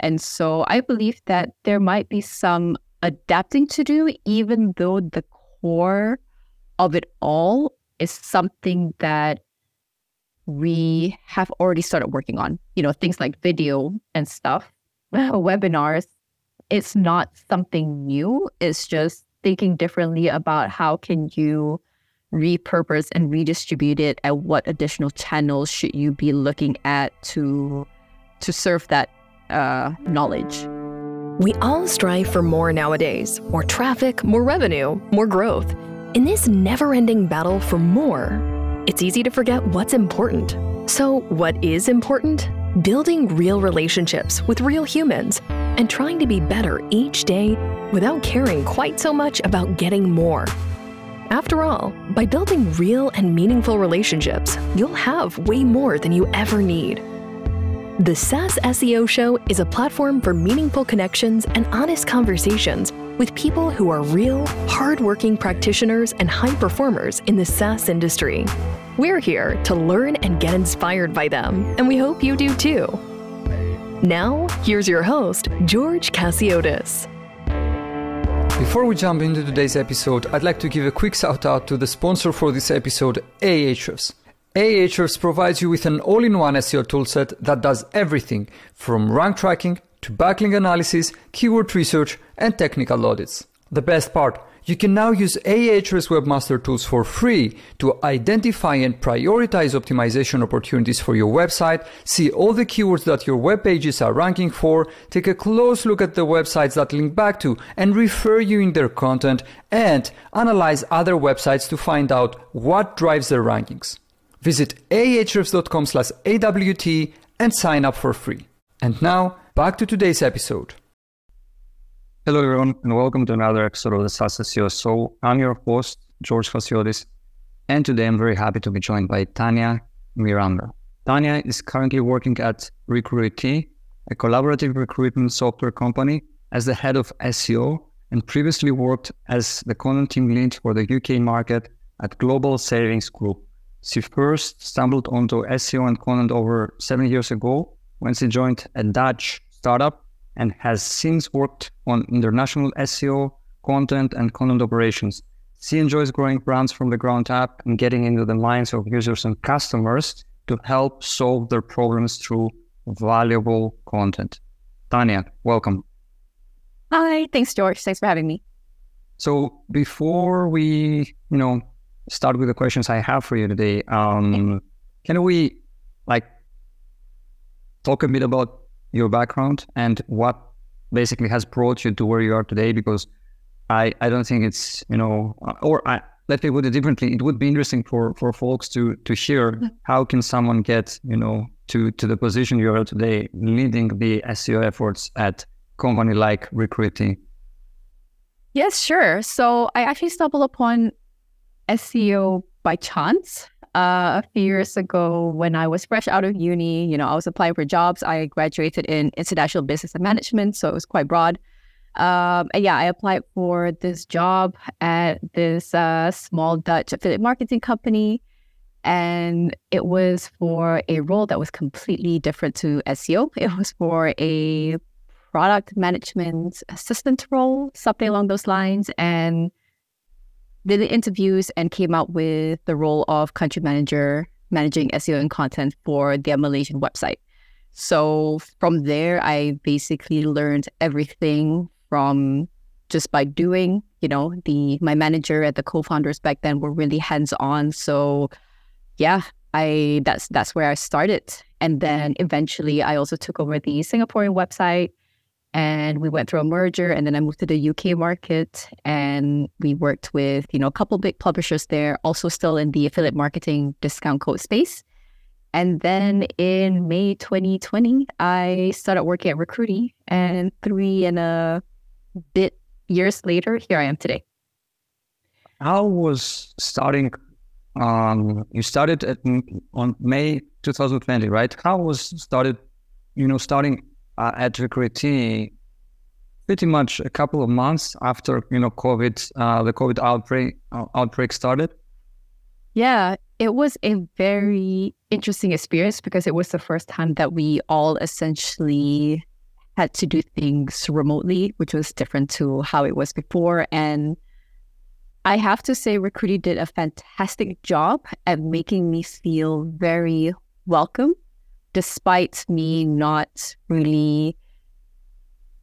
And so I believe that there might be some adapting to do, even though the core of it all is something that we have already started working on. You know, things like video and stuff, webinars. It's not something new. It's just thinking differently about how can you repurpose and redistribute it and what additional channels should you be looking at to to serve that uh, knowledge. We all strive for more nowadays more traffic, more revenue, more growth. In this never ending battle for more, it's easy to forget what's important. So, what is important? Building real relationships with real humans and trying to be better each day without caring quite so much about getting more. After all, by building real and meaningful relationships, you'll have way more than you ever need. The SaaS SEO Show is a platform for meaningful connections and honest conversations with people who are real, hardworking practitioners and high performers in the SaaS industry. We're here to learn and get inspired by them, and we hope you do too. Now, here's your host, George Chasiotis. Before we jump into today's episode, I'd like to give a quick shout out to the sponsor for this episode, Ahrefs. Ahrefs provides you with an all-in-one SEO toolset that does everything from rank tracking to backlink analysis, keyword research, and technical audits. The best part, you can now use Ahrefs Webmaster Tools for free to identify and prioritize optimization opportunities for your website, see all the keywords that your web pages are ranking for, take a close look at the websites that link back to and refer you in their content, and analyze other websites to find out what drives their rankings. Visit ahrefs.com slash AWT and sign up for free. And now, back to today's episode. Hello, everyone, and welcome to another episode of the SaaS SEO Show. I'm your host, George Chasiotis, and today I'm very happy to be joined by Tania Miranda. Tania is currently working at Recruitee, a collaborative recruitment software company, as the head of SEO, and previously worked as the content team lead for the UK market at Global Savings Group. She first stumbled onto SEO and content over seven years ago when she joined a Dutch startup and has since worked on international SEO, content, and content operations. She enjoys growing brands from the ground up and getting into the minds of users and customers to help solve their problems through valuable content. Tania, welcome. Hi, thanks, George. Thanks for having me. So before we, you know, start with the questions I have for you today, um, can we like talk a bit about your background and what basically has brought you to where you are today? Because I, I don't think it's, you know, uh, or I, let me put it differently. It would be interesting for, for folks to, to hear how can someone get, you know, to, to the position you are today, leading the SEO efforts at company like Recruitee. Yes, sure. So I actually stumbled upon SEO by chance. Uh, a few years ago, when I was fresh out of uni, you know, I was applying for jobs. I graduated in international business and management, so it was quite broad. Um, and yeah, I applied for this job at this uh, small Dutch affiliate marketing company. And it was for a role that was completely different to SEO. It was for a product management assistant role, something along those lines. And did the interviews and came out with the role of country manager managing SEO and content for their Malaysian website. So from there, I basically learned everything from just by doing. You know, the my manager and the co-founders back then were really hands-on. So yeah, I that's that's where I started. And then eventually I also took over the Singaporean website and we went through a merger and then I moved to the UK market and we worked with, you know, a couple big publishers there, also still in the affiliate marketing discount code space. And then in May 2020, I started working at Recruitee and three and a bit years later, here I am today. How was starting um you started at, on May 2020, right? How was started, you know, starting uh, at Recruitee pretty much a couple of months after you know COVID, uh, the COVID outbreak uh, outbreak started. Yeah, it was a very interesting experience because it was the first time that we all essentially had to do things remotely, which was different to how it was before. And I have to say, Recruitee did a fantastic job at making me feel very welcome, despite me not really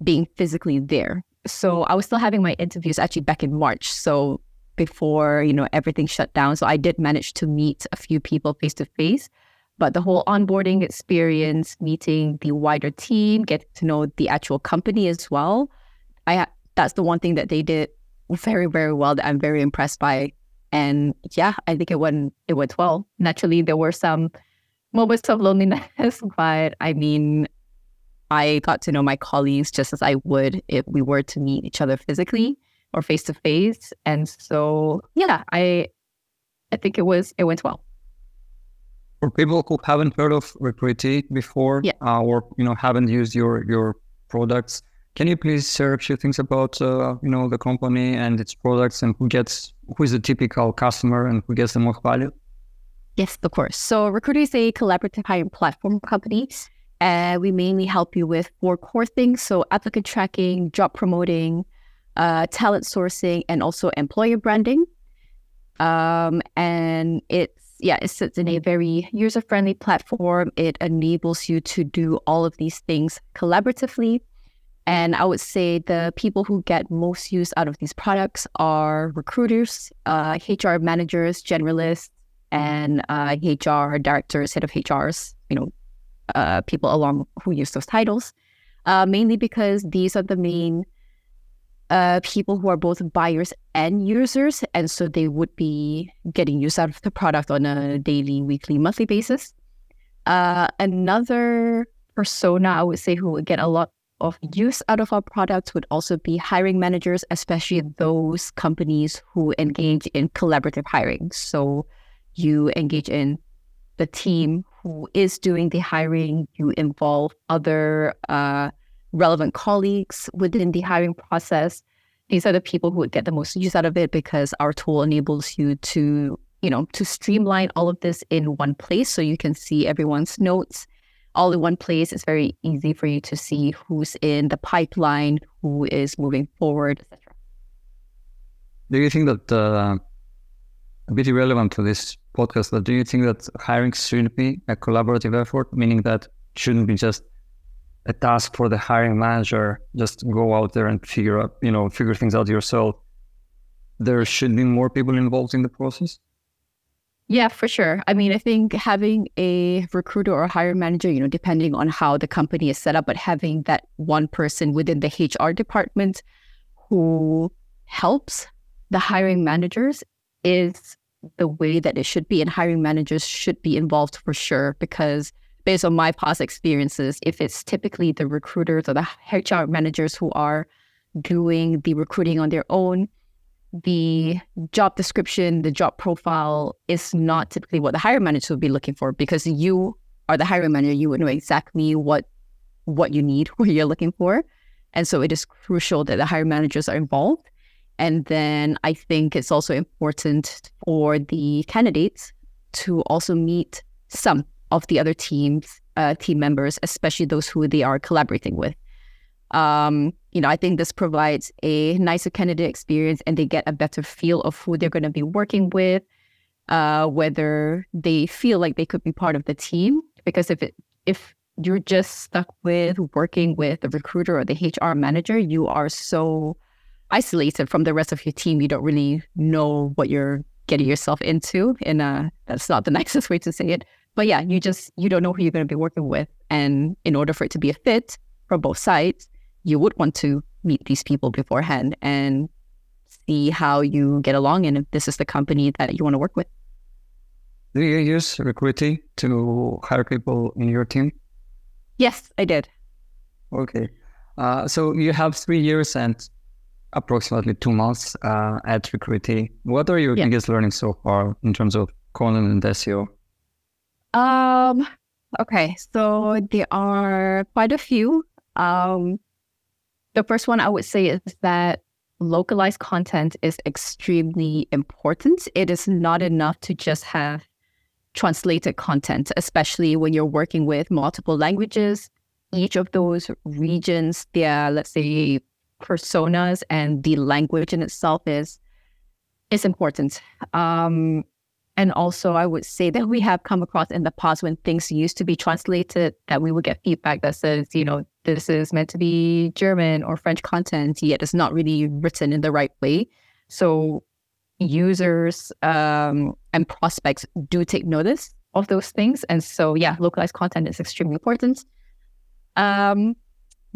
being physically there. So I was still having my interviews actually back in March. So before, you know, everything shut down. So I did manage to meet a few people face to face. But the whole onboarding experience, meeting the wider team, getting to know the actual company as well, I that's the one thing that they did very, very well that I'm very impressed by. And yeah, I think it went it went well. Naturally, there were some moments of loneliness, but I mean, I got to know my colleagues just as I would if we were to meet each other physically or face to face. And so yeah, I I think it was it went well. For people who haven't heard of Recruitee before yeah. uh, or you know haven't used your your products, can you please share a few things about uh, you know the company and its products and who gets who is the typical customer and who gets the most value? Yes, of course. So Recruitee is a collaborative hiring platform company. And we mainly help you with four core things. So applicant tracking, job promoting, uh, talent sourcing, and also employer branding. Um, and it's yeah, it sits in a very user friendly platform. It enables you to do all of these things collaboratively and I would say the people who get most use out of these products are recruiters, uh, HR managers, generalists, and uh, HR directors, head of HRs, you know, uh, people along who use those titles, uh, mainly because these are the main uh, people who are both buyers and users. And so they would be getting use out of the product on a daily, weekly, monthly basis. Uh, another persona I would say who would get a lot of use out of our products would also be hiring managers, especially those companies who engage in collaborative hiring. So you engage in the team who is doing the hiring, you involve other uh, relevant colleagues within the hiring process. These are the people who would get the most use out of it because our tool enables you to, you know, to streamline all of this in one place so you can see everyone's notes all in one place. It's very easy for you to see who's in the pipeline, who is moving forward, etc. Do you think that uh, a bit irrelevant to this podcast, but do you think that hiring should be a collaborative effort, meaning that shouldn't be just a task for the hiring manager, just go out there and figure out, you know, figure things out yourself. There should be more people involved in the process. Yeah, for sure. I mean, I think having a recruiter or a hiring manager, you know, depending on how the company is set up, but having that one person within the HR department who helps the hiring managers is the way that it should be. And hiring managers should be involved for sure, because based on my past experiences, if it's typically the recruiters or the HR managers who are doing the recruiting on their own, the job description, the job profile is not typically what the hiring manager would be looking for because you are the hiring manager. You would know exactly what what you need, what you're looking for. And so it is crucial that the hiring managers are involved. And then I think it's also important for the candidates to also meet some of the other teams, uh, team members, especially those who they are collaborating with. Um, you know, I think this provides a nicer candidate experience and they get a better feel of who they're going to be working with, uh, whether they feel like they could be part of the team. Because if it, if you're just stuck with working with the recruiter or the HR manager, you are so isolated from the rest of your team. You don't really know what you're getting yourself into. And uh, that's not the nicest way to say it. But yeah, you just you don't know who you're going to be working with, and in order for it to be a fit from both sides, you would want to meet these people beforehand and see how you get along and if this is the company that you want to work with. Do you use Recruitee to hire people in your team? Yes, I did. Okay. Uh, so you have three years and approximately two months uh, at Recruitee. What are your yeah. biggest learnings so far in terms of content and SEO? Um, okay, so there are quite a few. Um, the first one I would say is that localized content is extremely important. It is not enough to just have translated content, especially when you're working with multiple languages. each of those regions, their let's say personas and the language in itself is is important. Um, and also, I would say that we have come across in the past when things used to be translated that we would get feedback that says, you know, this is meant to be German or French content, yet it's not really written in the right way. So users um, and prospects do take notice of those things. And so, yeah, localized content is extremely important. Um,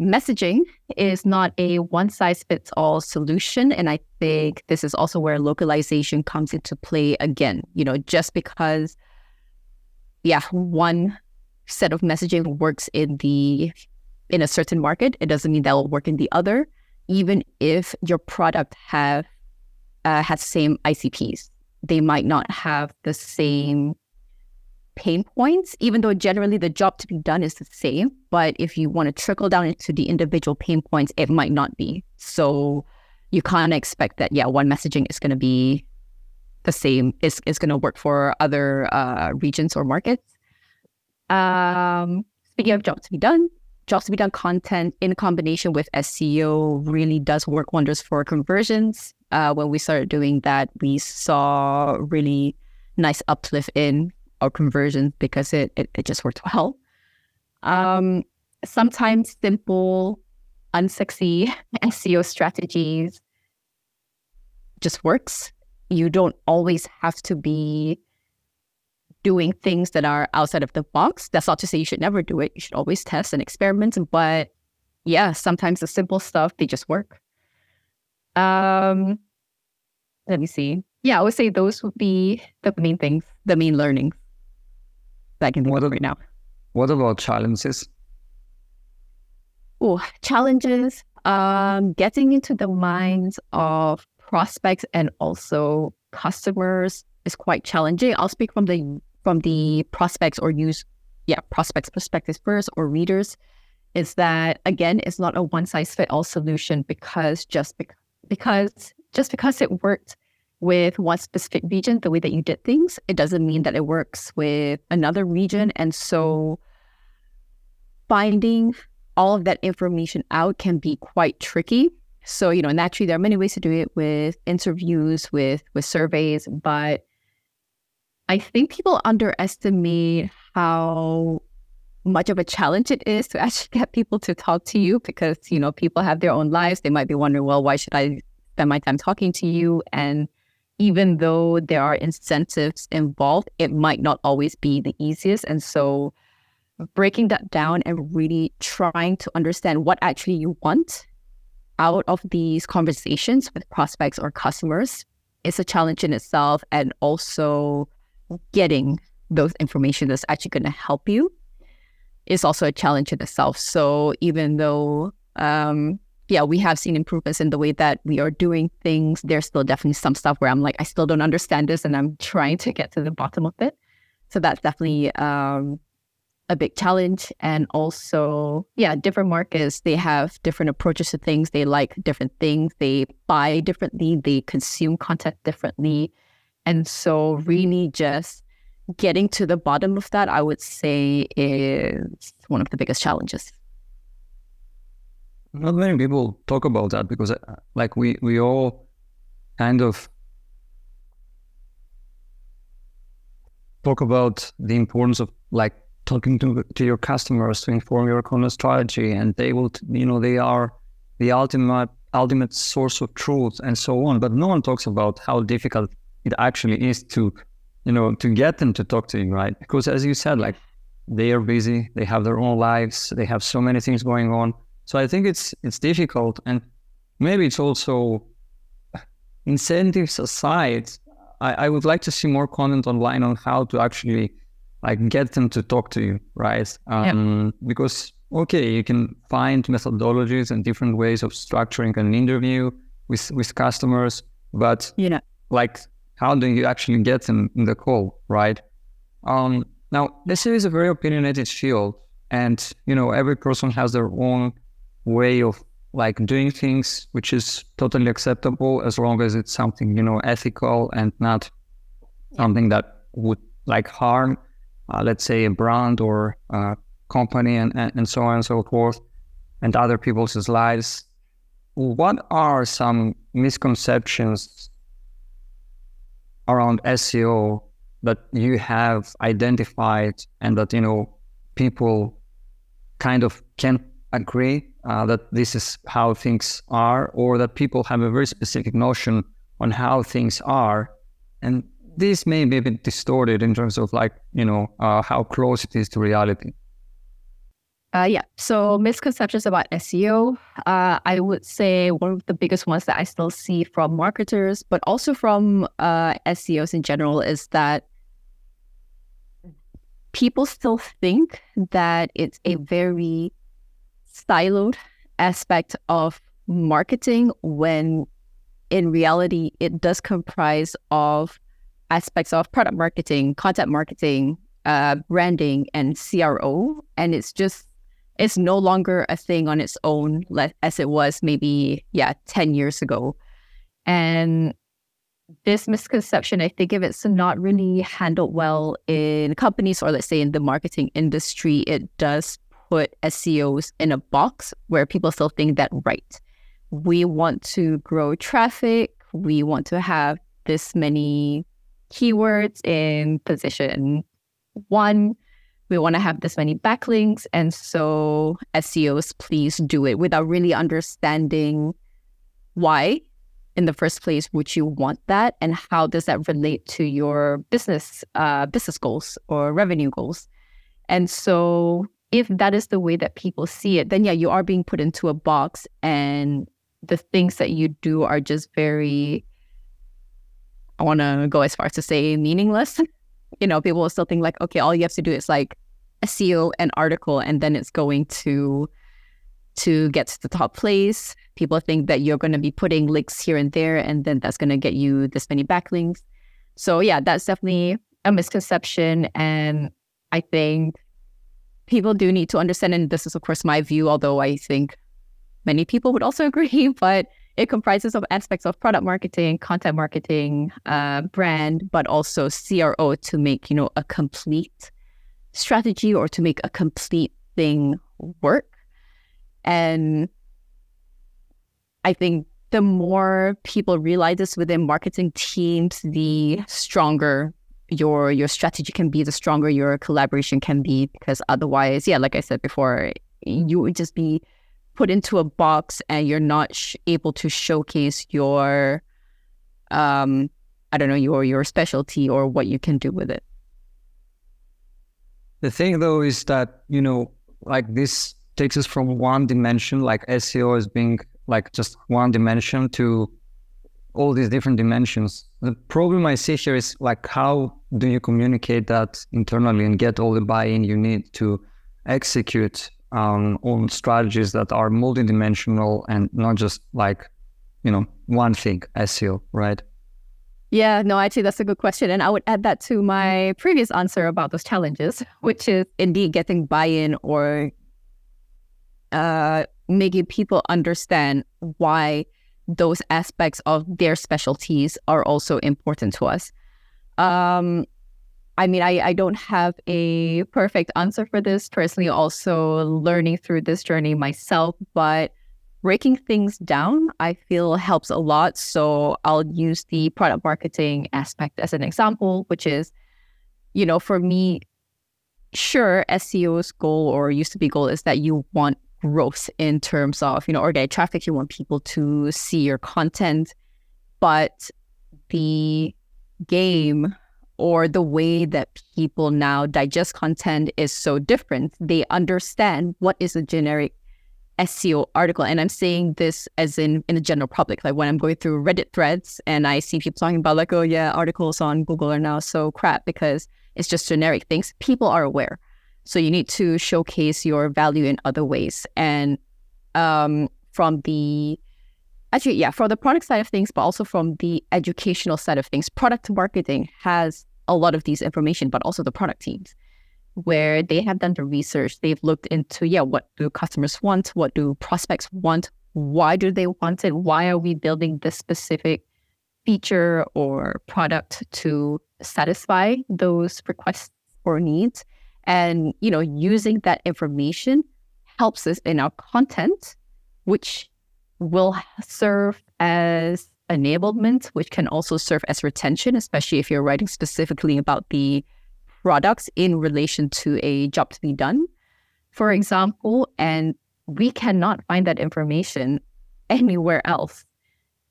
messaging is not a one size fits all solution. And I think this is also where localization comes into play again. You know, just because, yeah, one set of messaging works in the in a certain market, it doesn't mean that will work in the other, even if your product have uh, has same ICPs. They might not have the same pain points, even though generally the job to be done is the same. But if you want to trickle down into the individual pain points, it might not be. So you can't expect that, yeah, one messaging is going to be the same, is, is going to work for other uh, regions or markets. Um, speaking of jobs to be done, jobs to be done content in combination with SEO really does work wonders for conversions. Uh, when we started doing that, we saw really nice uplift in our conversions because it, it, it just worked well. Um, sometimes simple, unsexy SEO strategies just works. You don't always have to be doing things that are outside of the box. That's not to say you should never do it. You should always test and experiment. But yeah, sometimes the simple stuff, they just work. Um, let me see. Yeah, I would say those would be the main things, the main learnings that I can think what of right now. What about challenges? Oh, challenges. Um, getting into the minds of prospects and also customers is quite challenging. I'll speak from the from the prospects or use yeah prospects perspectives first or readers. Is that again? It's not a one size fit all solution because just be- because just because it worked with one specific region, the way that you did things, it doesn't mean that it works with another region. Mm-hmm. And so mm-hmm. finding all of that information out can be quite tricky. So, you know, naturally there are many ways to do it with interviews, with with surveys, but I think people underestimate how much of a challenge it is to actually get people to talk to you because, you know, people have their own lives. They might be wondering, well, why should I spend my time talking to you? And even though there are incentives involved, it might not always be the easiest. And so breaking that down and really trying to understand what actually you want out of these conversations with prospects or customers is a challenge in itself. And also getting those information that's actually going to help you is also a challenge in itself. So even though um, yeah, we have seen improvements in the way that we are doing things. There's still definitely some stuff where I'm like, I still don't understand this, and I'm trying to get to the bottom of it. So that's definitely um, a big challenge. And also, yeah, different markets, they have different approaches to things. They like different things. They buy differently. They consume content differently. And so, really, just getting to the bottom of that, I would say, is one of the biggest challenges not many people talk about that because uh, like we we all kind of talk about the importance of like talking to to your customers to inform your content strategy and they will you know they are the ultimate ultimate source of truth and so on. But no one talks about how difficult it actually is to you know to get them to talk to you right? Because as you said like they are busy they have their own lives they have so many things going on so I think it's it's difficult, and maybe it's also incentives aside. I, I would like to see more content online on how to actually like get them to talk to you, right? Um, yeah. Because okay, you can find methodologies and different ways of structuring an interview with with customers, but you know, like how do you actually get them in the call, right? Um, now, this is a very opinionated field, and you know every person has their own way of like doing things, which is totally acceptable as long as it's something, you know, ethical and not something that would like harm, uh, let's say, a brand or uh, company and, and, and so on and so forth, and other people's lives. What are some misconceptions around SEO that you have identified and that you know people kind of can agree uh, that this is how things are, or that people have a very specific notion on how things are, and this may be a bit distorted in terms of like you know uh, how close it is to reality. Uh, yeah. So misconceptions about SEO. Uh, I would say one of the biggest ones that I still see from marketers, but also from uh, SEOs in general, is that people still think that it's a very siloed aspect of marketing when in reality it does comprise of aspects of product marketing, content marketing, uh, branding, and CRO. And it's just it's no longer a thing on its own as it was maybe yeah 10 years ago and this misconception i think if it's not really handled well in companies or let's say in the marketing industry it does put seos in a box where people still think that right we want to grow traffic we want to have this many keywords in position one we want to have this many backlinks. And so SEOs, please do it without really understanding why in the first place would you want that and how does that relate to your business uh, business goals or revenue goals and so if that is the way that people see it then yeah you are being put into a box and the things that you do are just very i want to go as far as to say meaningless you know, people will still think like, okay, all you have to do is like SEO an article and then it's going to to get to the top place. People think that you're going to be putting links here and there, and then that's going to get you this many backlinks. So yeah, that's definitely a misconception, and I think people do need to understand. And this is, of course, my view, although I think many people would also agree. But it comprises of aspects of product marketing, content marketing, uh, brand, but also CRO to make you know a complete strategy or to make a complete thing work. And I think the more people realize this within marketing teams, the stronger your your strategy can be, the stronger your collaboration can be. Because otherwise, yeah, like I said before, you would just be put into a box and you're not sh- able to showcase your um i don't know your your specialty or what you can do with it the thing though is that you know like this takes us from one dimension like seo is being like just one dimension to all these different dimensions the problem i see here is like how do you communicate that internally and get all the buy-in you need to execute um, on strategies that are multidimensional and not just like, you know, one thing, SEO, right? Yeah, no, actually, that's a good question. And I would add that to my previous answer about those challenges, which is indeed getting buy in or uh, making people understand why those aspects of their specialties are also important to us. Um, I mean, I, I don't have a perfect answer for this personally, also learning through this journey myself, but breaking things down, I feel helps a lot. So I'll use the product marketing aspect as an example, which is, you know, for me, sure, SEO's goal or used to be goal is that you want growth in terms of, you know, organic traffic, you want people to see your content, but the game or the way that people now digest content is so different. They understand what is a generic SEO article. And I'm saying this as in in the general public. Like when I'm going through Reddit threads and I see people talking about like, oh yeah, articles on Google are now so crap because it's just generic things. People are aware. So you need to showcase your value in other ways. And um, from the actually, yeah, for the product side of things, but also from the educational side of things, product marketing has a lot of these information, but also the product teams, where they have done the research. They've looked into, yeah, what do customers want? What do prospects want? Why do they want it? Why are we building this specific feature or product to satisfy those requests or needs? And, you know, using that information helps us in our content, which will serve as enablement, which can also serve as retention, especially if you're writing specifically about the products in relation to a job to be done, for example. And we cannot find that information anywhere else.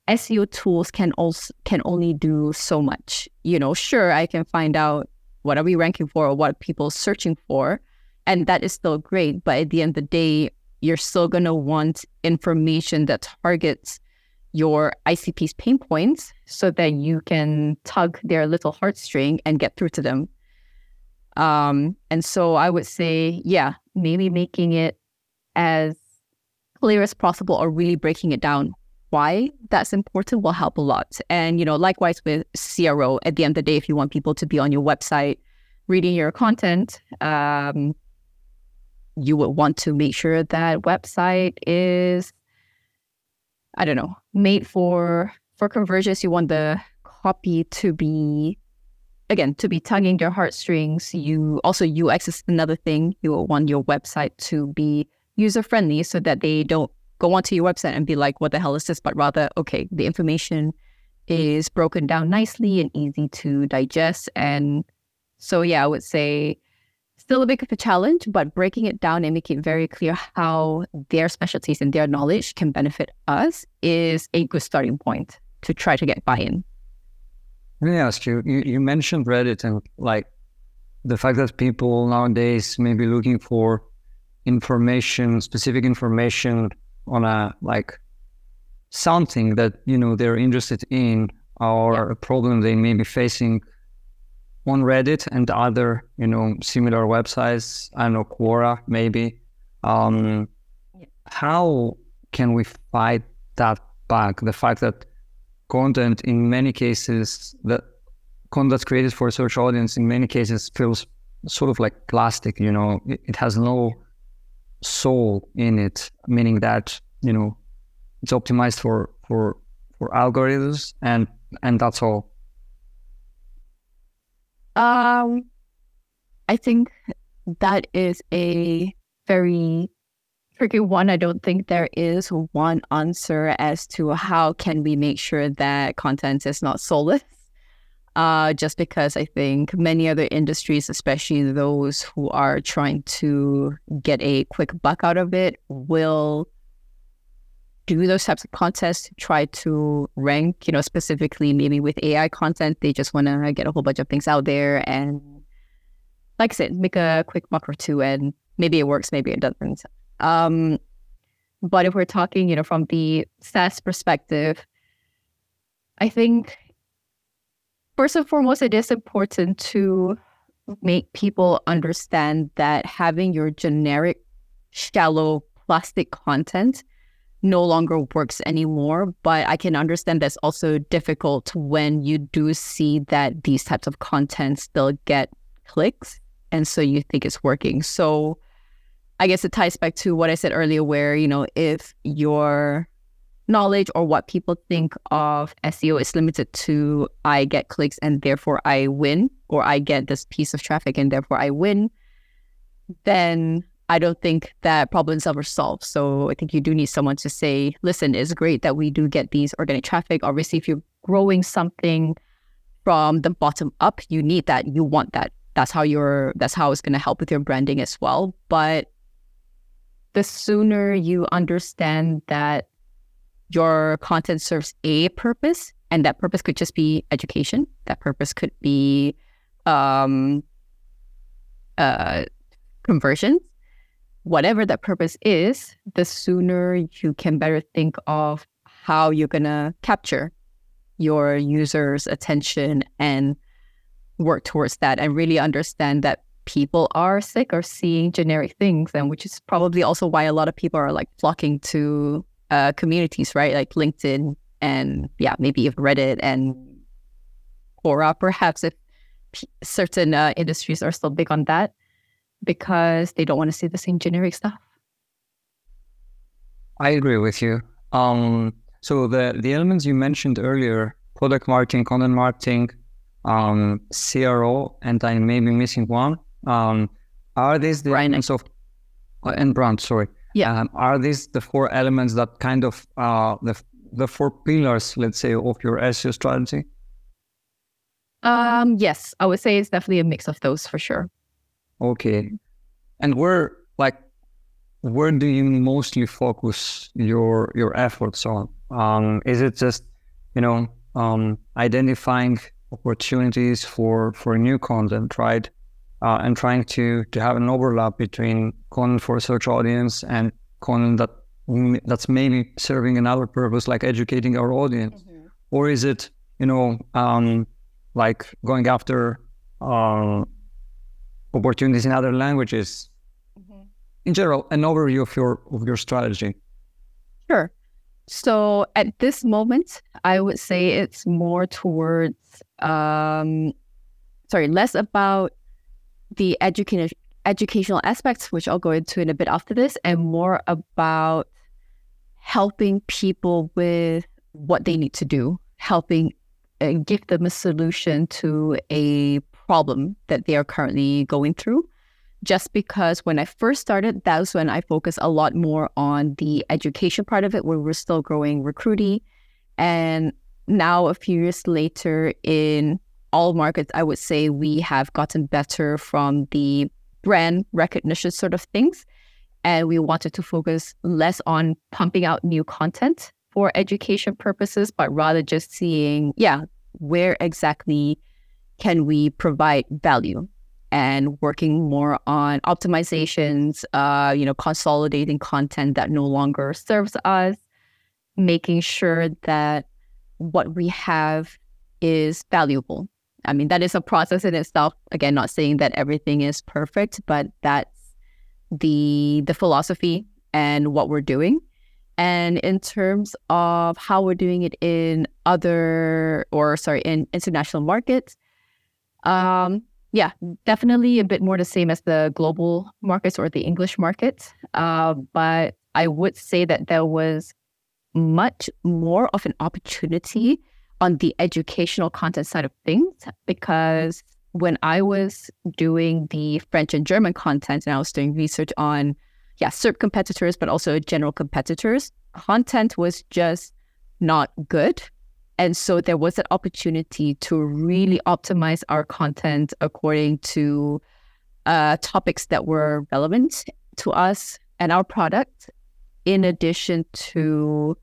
SEO tools can also can only do so much. You know, sure, I can find out what are we ranking for or what are people searching for, and that is still great. But at the end of the day, you're still gonna want information that targets your ICP's pain points so that you can tug their little heartstring and get through to them. Um, and so I would say, yeah, maybe making it as clear as possible or really breaking it down why that's important will help a lot. And, you know, likewise with CRO, at the end of the day, if you want people to be on your website reading your content, um, you would want to make sure that website is, I don't know, made for for conversions. You want the copy to be again to be tugging their heartstrings. You also UX is another thing. You will want your website to be user friendly so that they don't go onto your website and be like, what the hell is this? But rather, okay, the information is broken down nicely and easy to digest. And so, yeah, I would say still a bit of a challenge, but breaking it down and making it very clear how their specialties and their knowledge can benefit us is a good starting point to try to get buy in. Let me ask you, you, you mentioned Reddit and like the fact that people nowadays may be looking for information, specific information on a like something that you know they're interested in or yeah. a problem they may be facing on Reddit and other you know similar websites. I don't know Quora maybe. Um, yeah. How can we fight that back? The fact that content in many cases that content created for a search audience in many cases feels sort of like plastic. You know, it, it has no soul in it, meaning that you know it's optimized for for for algorithms and and that's all. Um i think that is a very tricky one. I don't think there is one answer as to how can we make sure that content is not soulless uh, just because I think many other industries, especially those who are trying to get a quick buck out of it, will do those types of contests try to rank, you know, specifically maybe with AI content. They just want to get a whole bunch of things out there and, like I said, make a quick buck or two. And maybe it works, maybe it doesn't. Um, but if we're talking, you know, from the SaaS perspective, I think first and foremost, it is important to make people understand that having your generic, shallow plastic content no longer works anymore. But I can understand that's also difficult when you do see that these types of content still get clicks. And so you think it's working. So I guess it ties back to what I said earlier, where, you know, if your knowledge or what people think of SEO is limited to I get clicks and therefore I win, or I get this piece of traffic and therefore I win, then I don't think that problems ever solved. So I think you do need someone to say, listen, it's great that we do get these organic traffic. Obviously, if you're growing something from the bottom up, you need that. You want that. That's how you're that's how it's gonna help with your branding as well. But the sooner you understand that your content serves a purpose, and that purpose could just be education, that purpose could be um uh conversions whatever that purpose is, the sooner you can better think of how you're to capture your users' attention and work towards that and really understand that people are sick of seeing generic things and which is probably also why a lot of people are like flocking to uh, communities right like linkedin and yeah maybe even reddit and quora perhaps if p- certain uh, industries are still big on that because they don't want to see the same generic stuff. I agree with you. Um, so the the elements you mentioned earlier, product marketing, content marketing, um, CRO, and I may be missing one. Um, are these the elements of uh, and brand? Sorry. Yeah. Um, are these the four elements that kind of uh, the the four pillars, let's say, of your SEO strategy? Um, yes, I would say it's definitely a mix of those for sure. Okay. And where like where do you mostly focus your your efforts on? Um, is it just you know um, identifying opportunities for for new content, right? Uh, and trying to to have an overlap between content for a search audience and content that that's maybe serving another purpose, like educating our audience, or is it you know um, like going after um, opportunities in other languages? In general, an overview of your of your strategy. Sure. So at this moment, I would say it's more towards, um, sorry, less about the education educational aspects, which I'll go into in a bit after this, and more about helping people with what they need to do, helping and give them a solution to a problem that they are currently going through just because when I first started, that was when I focused a lot more on the education part of it, where we're still growing recruiting. And now, a few years later, in all markets, I would say we have gotten better from the brand recognition sort of things. And we wanted to focus less on pumping out new content for education purposes, but rather just seeing, yeah, where exactly can we provide value and working more on optimizations, uh, you know, consolidating content that no longer serves us, making sure that what we have is valuable. I mean, that is a process in itself. Again, not saying that everything is perfect, but that's the the philosophy and what we're doing. And in terms of how we're doing it in other or sorry, in international markets, um, yeah, definitely a bit more the same as the global markets or the English market. Uh, but I would say that there was much more of an opportunity on the educational content side of things because when I was doing the French and German content and I was doing research on, yeah, SERP competitors, but also general competitors, content was just not good. And so there was an opportunity to really optimize our content according to uh, topics that were relevant to us and our product, in addition to,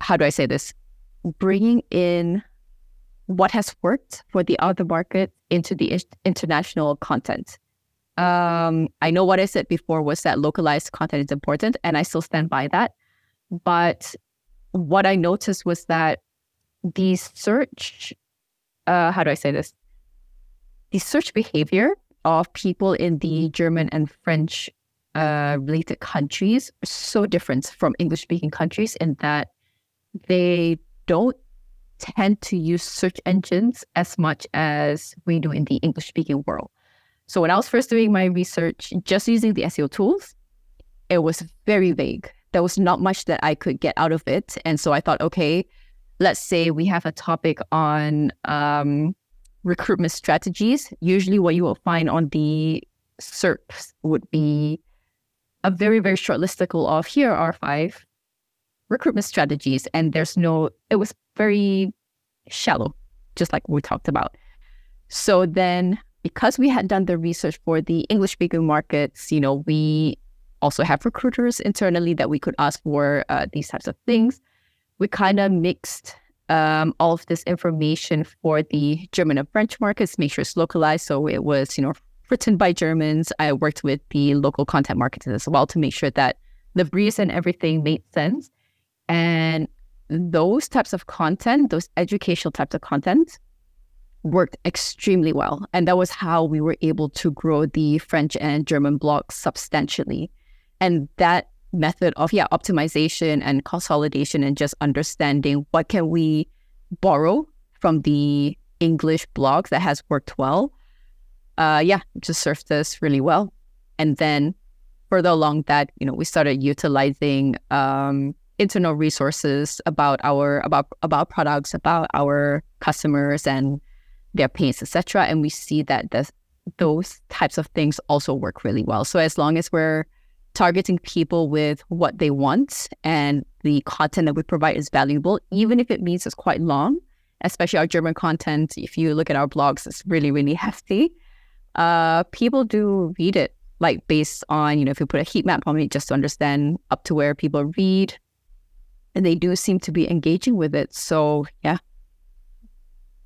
how do I say this? Bringing in what has worked for the other market into the international content. Um, I know what I said before was that localized content is important, and I still stand by that. But what I noticed was that the search, uh, how do I say this? The search behavior of people in the German and French uh, related countries are so different from English speaking countries in that they don't tend to use search engines as much as we do in the English speaking world. So when I was first doing my research, just using the SEO tools, it was very vague there was not much that I could get out of it. And so I thought, okay, let's say we have a topic on um, recruitment strategies. Usually, what you will find on the SERPs would be a very, very short listicle of here are five recruitment strategies. And there's no, it was very shallow, just like we talked about. So then, because we had done the research for the English speaking markets, you know, we also have recruiters internally that we could ask for uh, these types of things. We kind of mixed um, all of this information for the German and French markets, make sure it's localized. So it was, you know, written by Germans. I worked with the local content marketers as well to make sure that the briefs and everything made sense. And those types of content, those educational types of content, worked extremely well. And that was how we were able to grow the French and German blogs substantially. And that method of yeah optimization and consolidation and just understanding what can we borrow from the English blogs that has worked well. Uh, yeah, just served us really well. And then further along that, you know, we started utilizing um, internal resources about our about about products, about our customers and their pains, etc. And we see that the those types of things also work really well. So as long as we're targeting people with what they want and the content that we provide is valuable, even if it means it's quite long, especially our German content. If you look at our blogs, it's really, really hefty. Uh, people do read it, like based on, you know, if you put a heat map on it just to understand up to where people read. And they do seem to be engaging with it. So, yeah.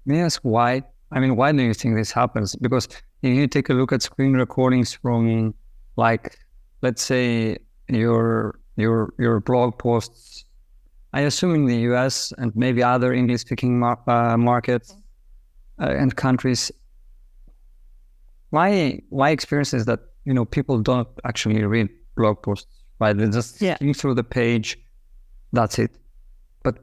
May I ask why? I mean, why do you think this happens? Because if you take a look at screen recordings from, like, let's say your your your blog posts I assume in the US and maybe other English speaking mar- uh, markets uh, and countries, my my experience is that you know people don't actually read blog posts, right? They just yeah. skim through the page, that's it. But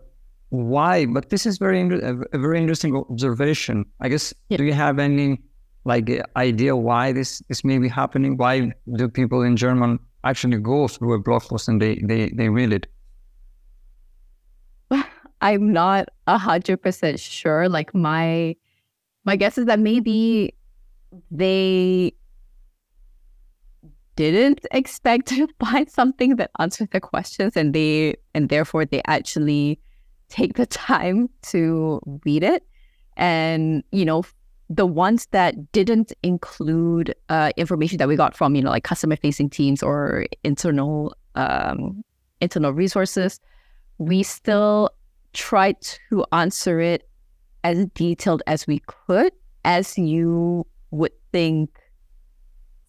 why? But this is very a very interesting observation. I guess. Yeah. Do you have any like idea why this this may be happening? Why do people in German actually go through a blog post and they they they read it? I'm not a hundred percent sure. Like my my guess is that maybe they didn't expect to find something that answered the questions and they and therefore they actually take the time to read it. And you know the ones that didn't include uh, information that we got from you know like customer facing teams or internal um, internal resources we still tried to answer it as detailed as we could, as you would think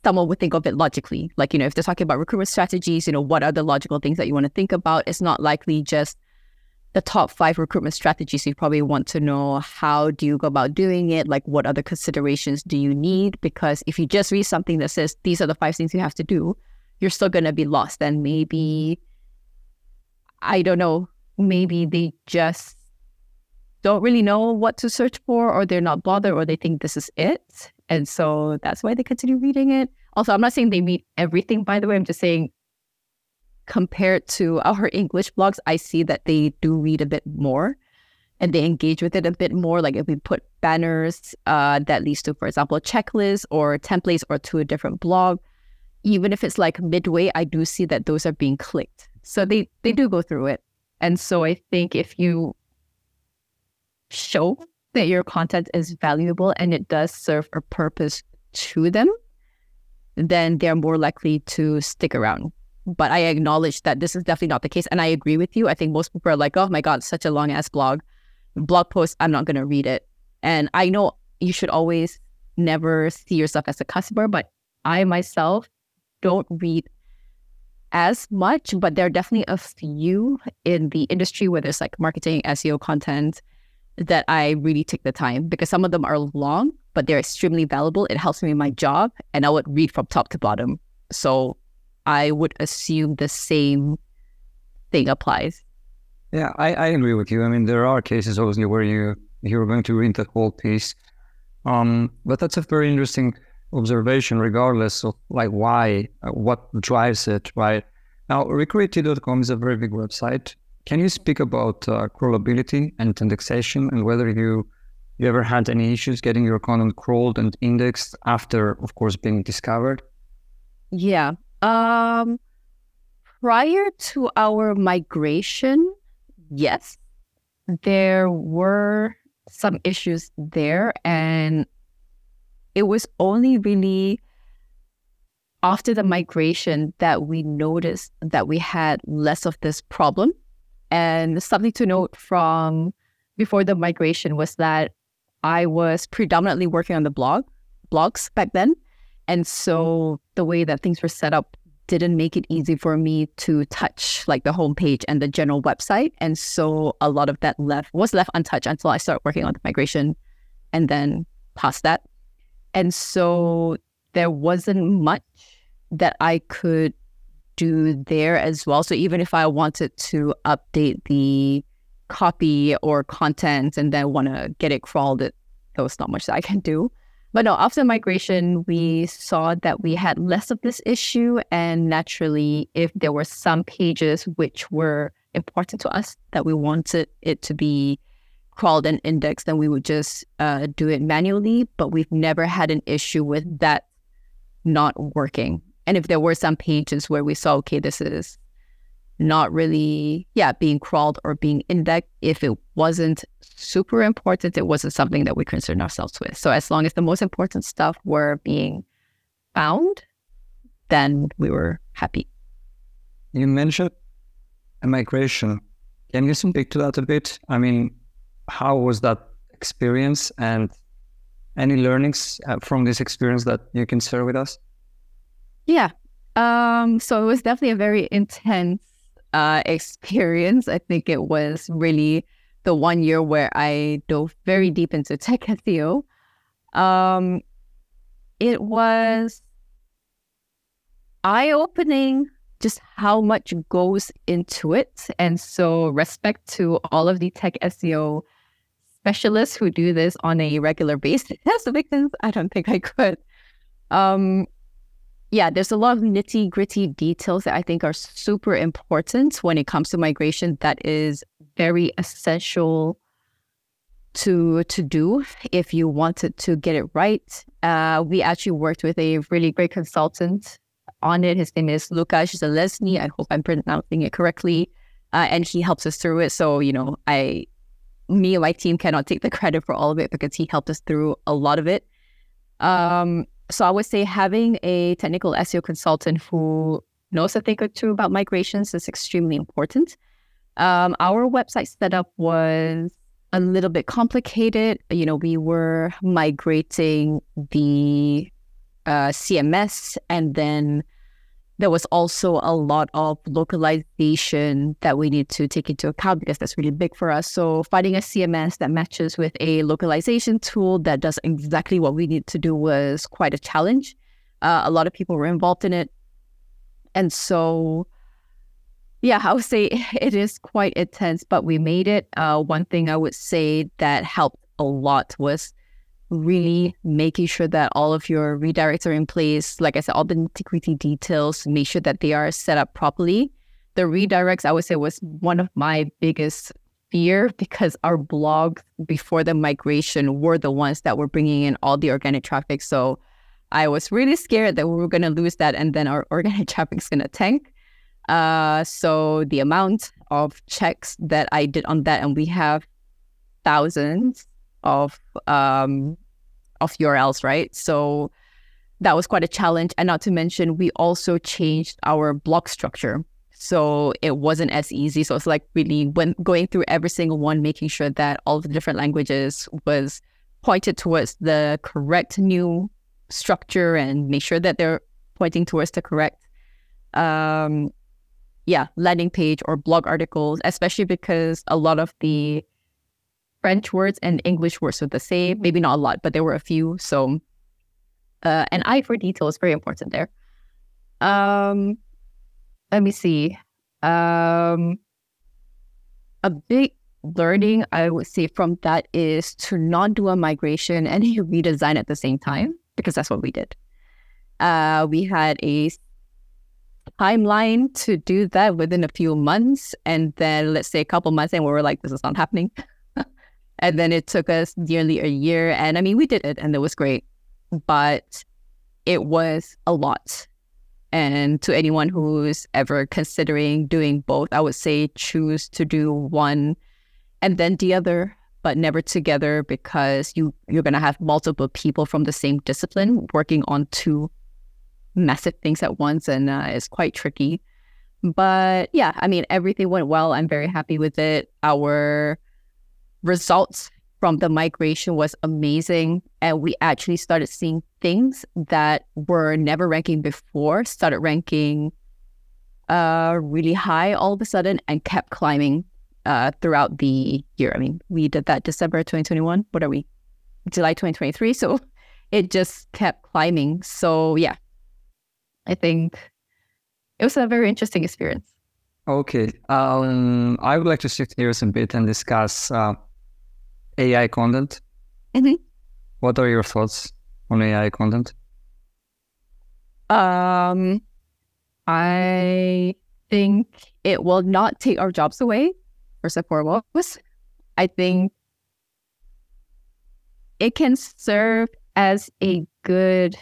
someone would think of it logically. Like, you know, if they're talking about recruitment strategies, you know, what are the logical things that you want to think about? It's not likely just the top five recruitment strategies. You probably want to know how do you go about doing it? Like, what other considerations do you need? Because if you just read something that says these are the five things you have to do, you're still going to be lost. And maybe, I don't know, maybe they just don't really know what to search for or they're not bothered or they think this is it. And so that's why they continue reading it. Also, I'm not saying they read everything, by the way. I'm just saying compared to our English blogs, I see that they do read a bit more and they engage with it a bit more. Like if we put banners uh, that leads to, for example, a checklist or templates or to a different blog, even if it's like midway, I do see that those are being clicked. So they they do go through it. And so I think if you show that your content is valuable and it does serve a purpose to them, then they're more likely to stick around. But I acknowledge that this is definitely not the case. And I agree with you. I think most people are like, oh my God, such a long ass blog. Blog post, I'm not going to read it. And I know you should always never see yourself as a customer, but I myself don't read as much, but there are definitely a few in the industry where there's like marketing, SEO content that I really take the time because some of them are long, but they're extremely valuable. It helps me in my job and I would read from top to bottom. So I would assume the same thing applies. Yeah, I, I agree with you. I mean, there are cases obviously where you you're going to read the whole piece. Um, but that's a very interesting observation, regardless of like why, uh, what drives it, right? Now, recruitee.com is a very big website. Can you speak about uh, crawlability and indexation and whether you you ever had any issues getting your content crawled and indexed after, of course, being discovered? Yeah. Um, prior to our migration, yes, there were some issues there, and it was only really after the migration that we noticed that we had less of this problem. And something to note from before the migration was that I was predominantly working on the blog, blogs back then. And so mm-hmm. the way that things were set up didn't make it easy for me to touch like the homepage and the general website. And so a lot of that left was left untouched until I started working on the migration and then past that. And so there wasn't much that I could do there as well. So even if I wanted to update the copy or content and then want to get it crawled, it, there was not much that I can do. But no, after migration, we saw that we had less of this issue. And naturally, if there were some pages which were important to us that we wanted it to be crawled and indexed, then we would just uh, do it manually. But we've never had an issue with that not working. And if there were some pages where we saw, okay, this is not really, yeah, being crawled or being indexed, if it wasn't super important, it wasn't something that we concerned ourselves with. So as long as the most important stuff were being found, then we were happy. You mentioned a migration. Can you speak to that a bit? I mean, how was that experience and any learnings uh, from this experience that you can share with us? Yeah. Um, so it was definitely a very intense uh, experience. I think it was really the one year where I dove very deep into tech SEO. Um, it was eye opening just how much goes into it. And so, respect to all of the tech SEO specialists who do this on a regular basis because I don't think I could. Um, yeah, there's a lot of nitty gritty details that I think are super important when it comes to migration that is very essential to to do if you wanted to get it right. Uh, we actually worked with a really great consultant on it. His name is Lukasz Zelezny. I hope I'm pronouncing it correctly. Uh, and he helps us through it. So, you know, I, me and my team cannot take the credit for all of it because he helped us through a lot of it. Um, so I would say having a technical SEO consultant who knows a thing or two about migrations is extremely important. Um, our website setup was a little bit complicated. You know, we were migrating the uh, CMS, and then there was also a lot of localization that we need to take into account because that's really big for us. So finding a CMS that matches with a localization tool that does exactly what we need to do was quite a challenge. Uh, a lot of people were involved in it, and so yeah, I would say it is quite intense, but we made it. Uh, one thing I would say that helped a lot was really making sure that all of your redirects are in place. Like I said, all the nitty gritty details, make sure that they are set up properly. The redirects, I would say, was one of my biggest fear because our blogs before the migration were the ones that were bringing in all the organic traffic. So I was really scared that we were going to lose that and then our organic traffic is going to tank. Uh, so the amount of checks that I did on that, and we have thousands of um, of URLs, right? So that was quite a challenge. And not to mention, we also changed our blog structure. So it wasn't as easy. So it's like really when going through every single one, making sure that all of the different languages was pointed towards the correct new structure and make sure that they're pointing towards the correct um yeah landing page or blog articles especially because a lot of the French words and English words were the same. Maybe not a lot, but there were a few. So, uh, an eye for detail is very important there. Um, let me see. Um, a big learning I would say from that is to not do a migration and a redesign at the same time because that's what we did. Uh, we had a timeline to do that within a few months, and then let's say a couple months, and we were like, "This is not happening." And then it took us nearly a year. And I mean, we did it and it was great, but it was a lot. And to anyone who's ever considering doing both, I would say choose to do one and then the other, but never together because you, you're going to have multiple people from the same discipline working on two massive things at once. And uh, it's quite tricky. But yeah, I mean, everything went well. I'm very happy with it. Our results from the migration was amazing. And we actually started seeing things that were never ranking before, started ranking uh, really high all of a sudden and kept climbing uh, throughout the year. I mean, we did that December 2021. What are we? July 2023. So it just kept climbing. So yeah, I think it was a very interesting experience. Okay. Um, I would like to shift gears a bit and discuss uh, AI content. Mm-hmm. What are your thoughts on AI content? Um, I think it will not take our jobs away, first and foremost. I think it can serve as a good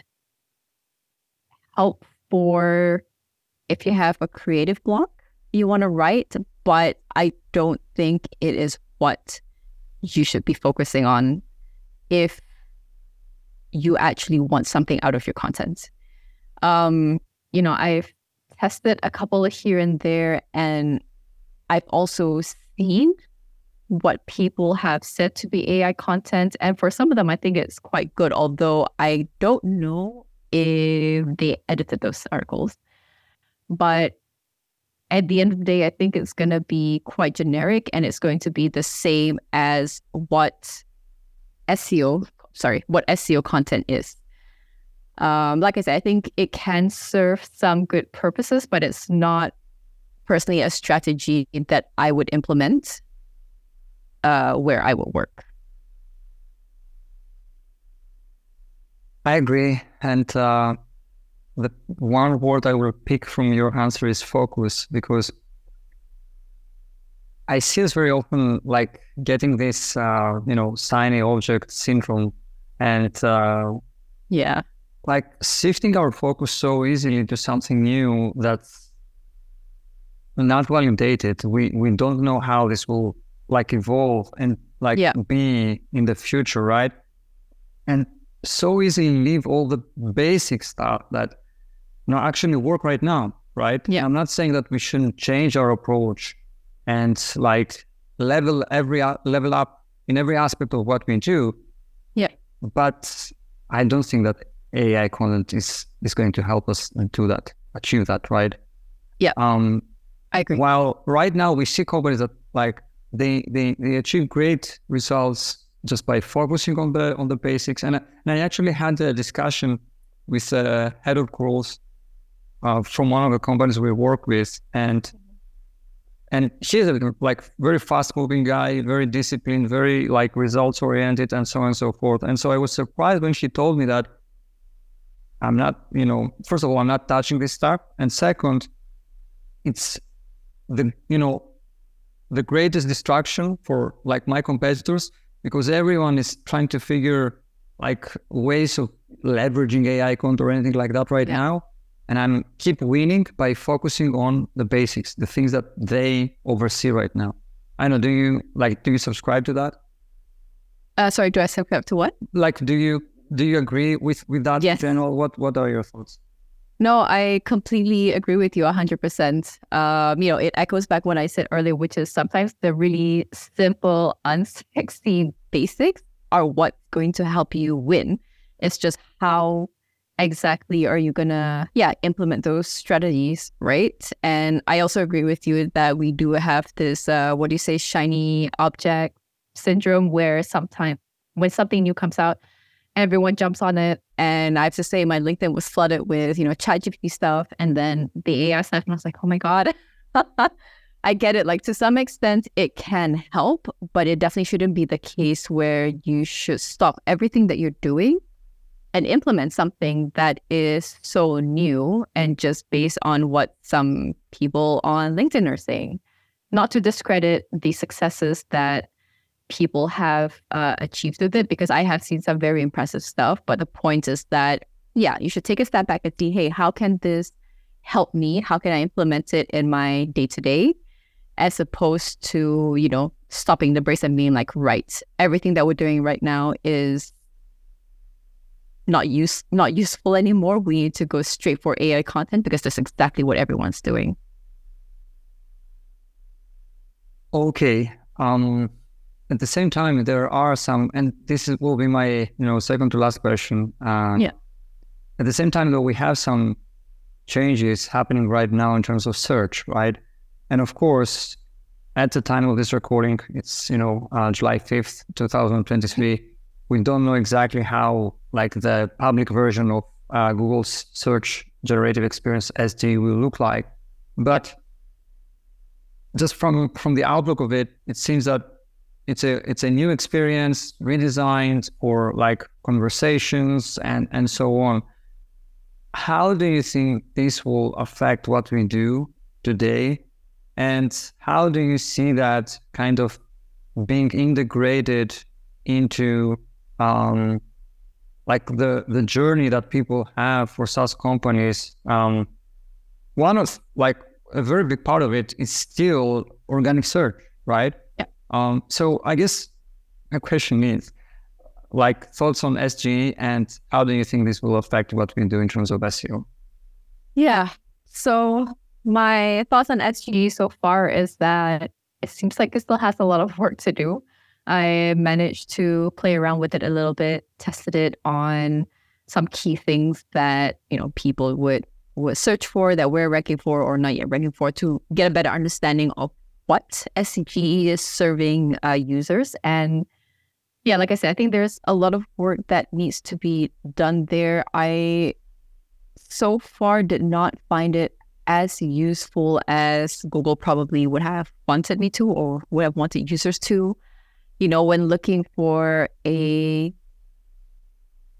help for if you have a creative block you want to write, but I don't think it is what you should be focusing on if you actually want something out of your content. Um, you know, I've tested a couple here and there, and I've also seen what people have said to be AI content. And for some of them, I think it's quite good, although I don't know if they edited those articles. But at the end of the day, I think it's going to be quite generic and it's going to be the same as what SEO, sorry, what SEO content is. Um, like I said, I think it can serve some good purposes, but it's not personally a strategy that I would implement uh, where I will work. I agree. And uh, the one word I will pick from your answer is focus because I see this very often like getting this, uh, you know, shiny object syndrome and, uh, yeah, like shifting our focus so easily to something new that's not validated. We, we don't know how this will like evolve and like yeah. be in the future, right? And so easily leave all the basic stuff that you know, actually work right now, right? Yeah. I'm not saying that we shouldn't change our approach and like level every level up in every aspect of what we do. Yeah. But I don't think that AI content is is going to help us do that, achieve that, right? Yeah. Um, I agree. While right now we see companies that like they they they achieve great results just by focusing on the on the basics. And, and I actually had a discussion with a head of growth uh, from one of the companies we work with, and and she's a like very fast moving guy, very disciplined, very like results oriented, and so on and so forth. And so I was surprised when she told me that I'm not, you know, first of all, I'm not touching this stuff, and second, it's the you know the greatest distraction for like my competitors because everyone is trying to figure like ways of leveraging AI content or anything like that right yeah. now and I'm keep winning by focusing on the basics, the things that they oversee right now. I know. Do you like? Do you subscribe to that? Uh, sorry, do I subscribe to what? Like, do you do you agree with with that yes. general? What What are your thoughts? No, I completely agree with you 100%. Um, you know, it echoes back what I said earlier, which is sometimes the really simple, unsexy basics are what's going to help you win. It's just how exactly are you gonna yeah implement those strategies right? And i also agree with you that we do have this uh what do you say shiny object syndrome where sometimes when something new comes out everyone jumps on it. And i have to say my linkedin was flooded with you know chat gpt stuff and then the ai stuff. And i was like oh my god. I get it like to some extent it can help but it definitely shouldn't be the case where you should stop everything that you're doing and implement something that is so new and just based on what some people on LinkedIn are saying. Not to discredit the successes that people have uh, achieved with it, because I have seen some very impressive stuff. But the point is that, yeah, you should take a step back and see, hey, how can this help me? How can I implement it in my day to day? As opposed to, you know, stopping the brace and being like, right, everything that we're doing right now is not use not useful anymore. We need to go straight for AI content because that's exactly what everyone's doing. Okay. Um, at the same time, there are some, and this is, will be my you know second to last question. Uh, yeah. At the same time, though, we have some changes happening right now in terms of search, right? And of course, at the time of this recording, it's you know uh, July fifth, two thousand twenty-three. We don't know exactly how like the public version of uh, Google's search generative experience SGE will look like. But just from from the outlook of it, it seems that it's a it's a new experience, redesigned or like conversations and and so on. How do you think this will affect what we do today? And how do you see that kind of being integrated into um, like the the journey that people have for SaaS companies, um, one of like a very big part of it is still organic search, right? Yeah. Um, so I guess my question is, like, thoughts on SGE and how do you think this will affect what we do in terms of SEO? Yeah. So my thoughts on SGE so far is that it seems like it still has a lot of work to do. I managed to play around with it a little bit, tested it on some key things that you know people would would search for that we're ranking for or not yet ranking for to get a better understanding of what SGE is serving uh, users. And yeah, like I said, I think there's a lot of work that needs to be done there. I so far did not find it as useful as Google probably would have wanted me to or would have wanted users to. You know, when looking for a mm-hmm.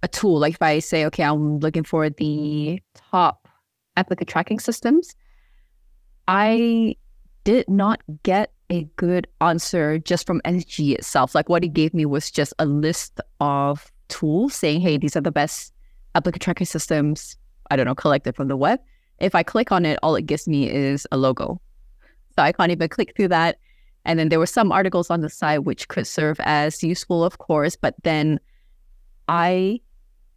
a tool, like if I say, okay, I'm looking for the top applicant tracking systems, I did not get a good answer just from SGE itself. Like what it gave me was just a list of tools saying, hey, these are the best applicant tracking systems, I don't know, collected from the web. If I click on it, all it gives me is a logo. So I can't even click through that. And then there were some articles on the site which could serve as useful, of course, but then I,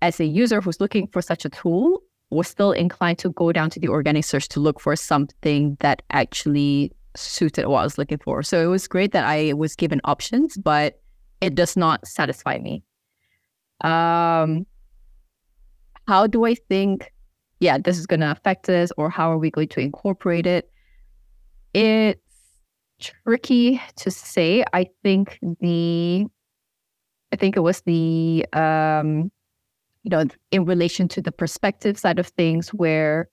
as a user who's looking for such a tool, was still inclined to go down to the organic search to look for something that actually suited what I was looking for. So it was great that I was given options, but it does not satisfy me. Um, how do I think, yeah, this is going to affect us, or how are we going to incorporate it? It's tricky to say. I think the, I think it was the, um, you know, in relation to the perspective side of things, where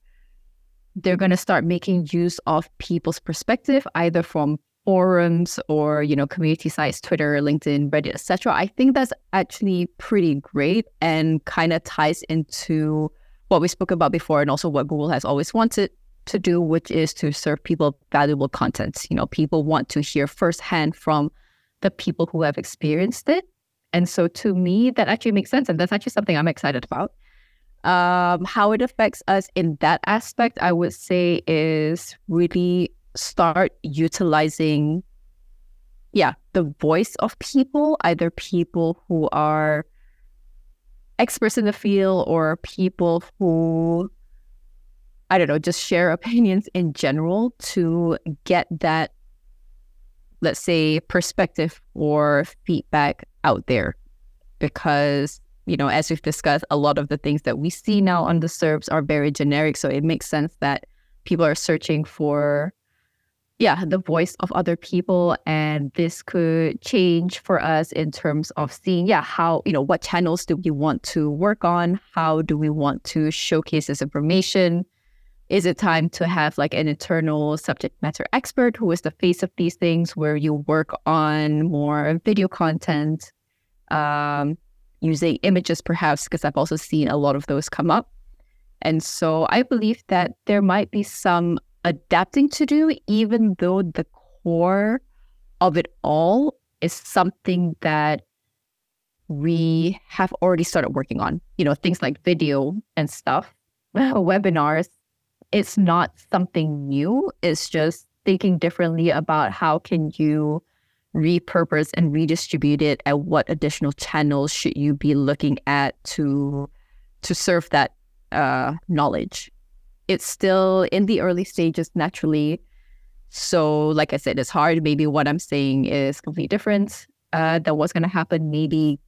they're going to start making use of people's perspective, either from forums or you know community sites twitter linkedin reddit etc i think that's actually pretty great and kind of ties into what we spoke about before and also what google has always wanted to do which is to serve people valuable content you know people want to hear firsthand from the people who have experienced it. And so to me that actually makes sense. And that's actually something i'm excited about. Um, how it affects us in that aspect, I would say, is really start utilizing, yeah, the voice of people, either people who are experts in the field or people who, I don't know, just share opinions in general to get that, let's say, perspective or feedback out there. Because you know, as we've discussed, a lot of the things that we see now on the SERPs are very generic. So it makes sense that people are searching for, yeah, the voice of other people. And this could change for us in terms of seeing, yeah, how, you know, what channels do we want to work on? How do we want to showcase this information? Is it time to have like an internal subject matter expert who is the face of these things where you work on more video content? Um, using images, perhaps, because I've also seen a lot of those come up. And so I believe that there might be some adapting to do, even though the core of it all is something that we have already started working on. You know, things like video and stuff, webinars. It's not something new. It's just thinking differently about how can you repurpose and redistribute it and what additional channels should you be looking at to to serve that uh, knowledge. It's still in the early stages naturally. So like i said it's hard. Maybe what i'm saying is completely different uh, than what's going to happen. Maybe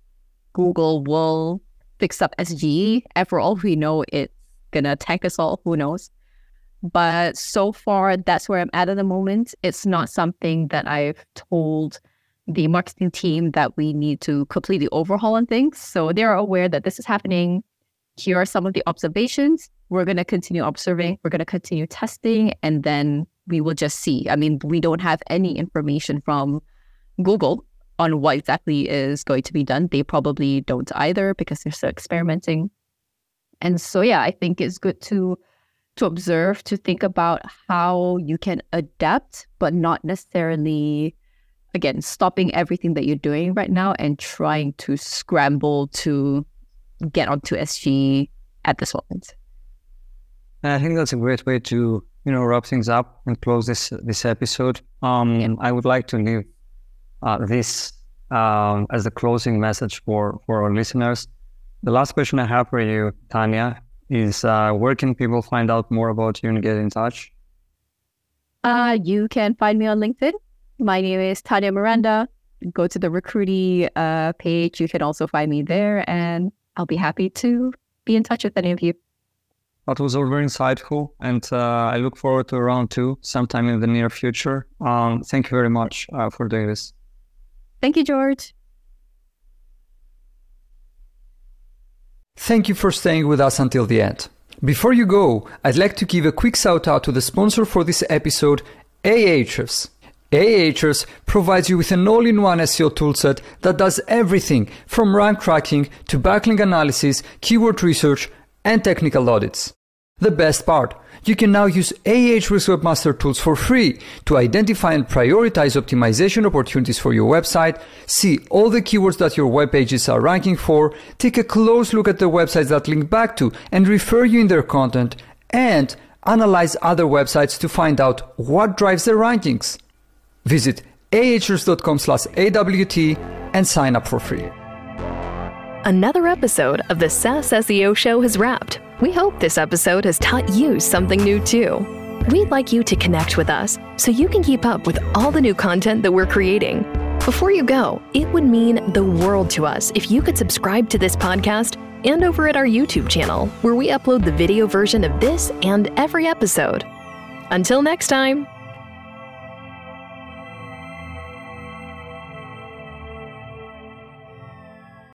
google will fix up sge and for all we know it's going to attack us all. Who knows but so far, that's where I'm at at the moment. It's not something that I've told the marketing team that we need to completely overhaul on things. So they're aware that this is happening. Here are some of the observations. We're going to continue observing, we're going to continue testing, and then we will just see. I mean, we don't have any information from Google on what exactly is going to be done. They probably don't either because they're still experimenting. And so, yeah, I think it's good to to observe, to think about how you can adapt, but not necessarily again, stopping everything that you're doing right now and trying to scramble to get onto SGE at this moment. I think that's a great way to you know wrap things up and close this this episode. Um, yeah. I would like to leave uh, this um, as a closing message for for our listeners. The last question I have for you, Tania, is uh, where can people find out more about you and get in touch? Uh, you can find me on LinkedIn. My name is Tania Miranda. Go to the Recruitee uh, page. You can also find me there, and I'll be happy to be in touch with any of you. That was all very insightful, and uh, I look forward to round two sometime in the near future. Um, thank you very much uh, for doing this. Thank you, George. Thank you for staying with us until the end. Before you go, I'd like to give a quick shout out to the sponsor for this episode, Ahrefs. Ahrefs provides you with an all-in-one SEO toolset that does everything from rank tracking to backlink analysis, keyword research, and technical audits. The best part, you can now use Ahrefs Webmaster Tools for free to identify and prioritize optimization opportunities for your website, see all the keywords that your web pages are ranking for, take a close look at the websites that link back to and refer you in their content, and analyze other websites to find out what drives their rankings. Visit ahrefs.com slash AWT and sign up for free. Another episode of the SaaS SEO Show has wrapped. We hope this episode has taught you something new too. We'd like you to connect with us so you can keep up with all the new content that we're creating. Before you go, it would mean the world to us if you could subscribe to this podcast and over at our YouTube channel, where we upload the video version of this and every episode. Until next time.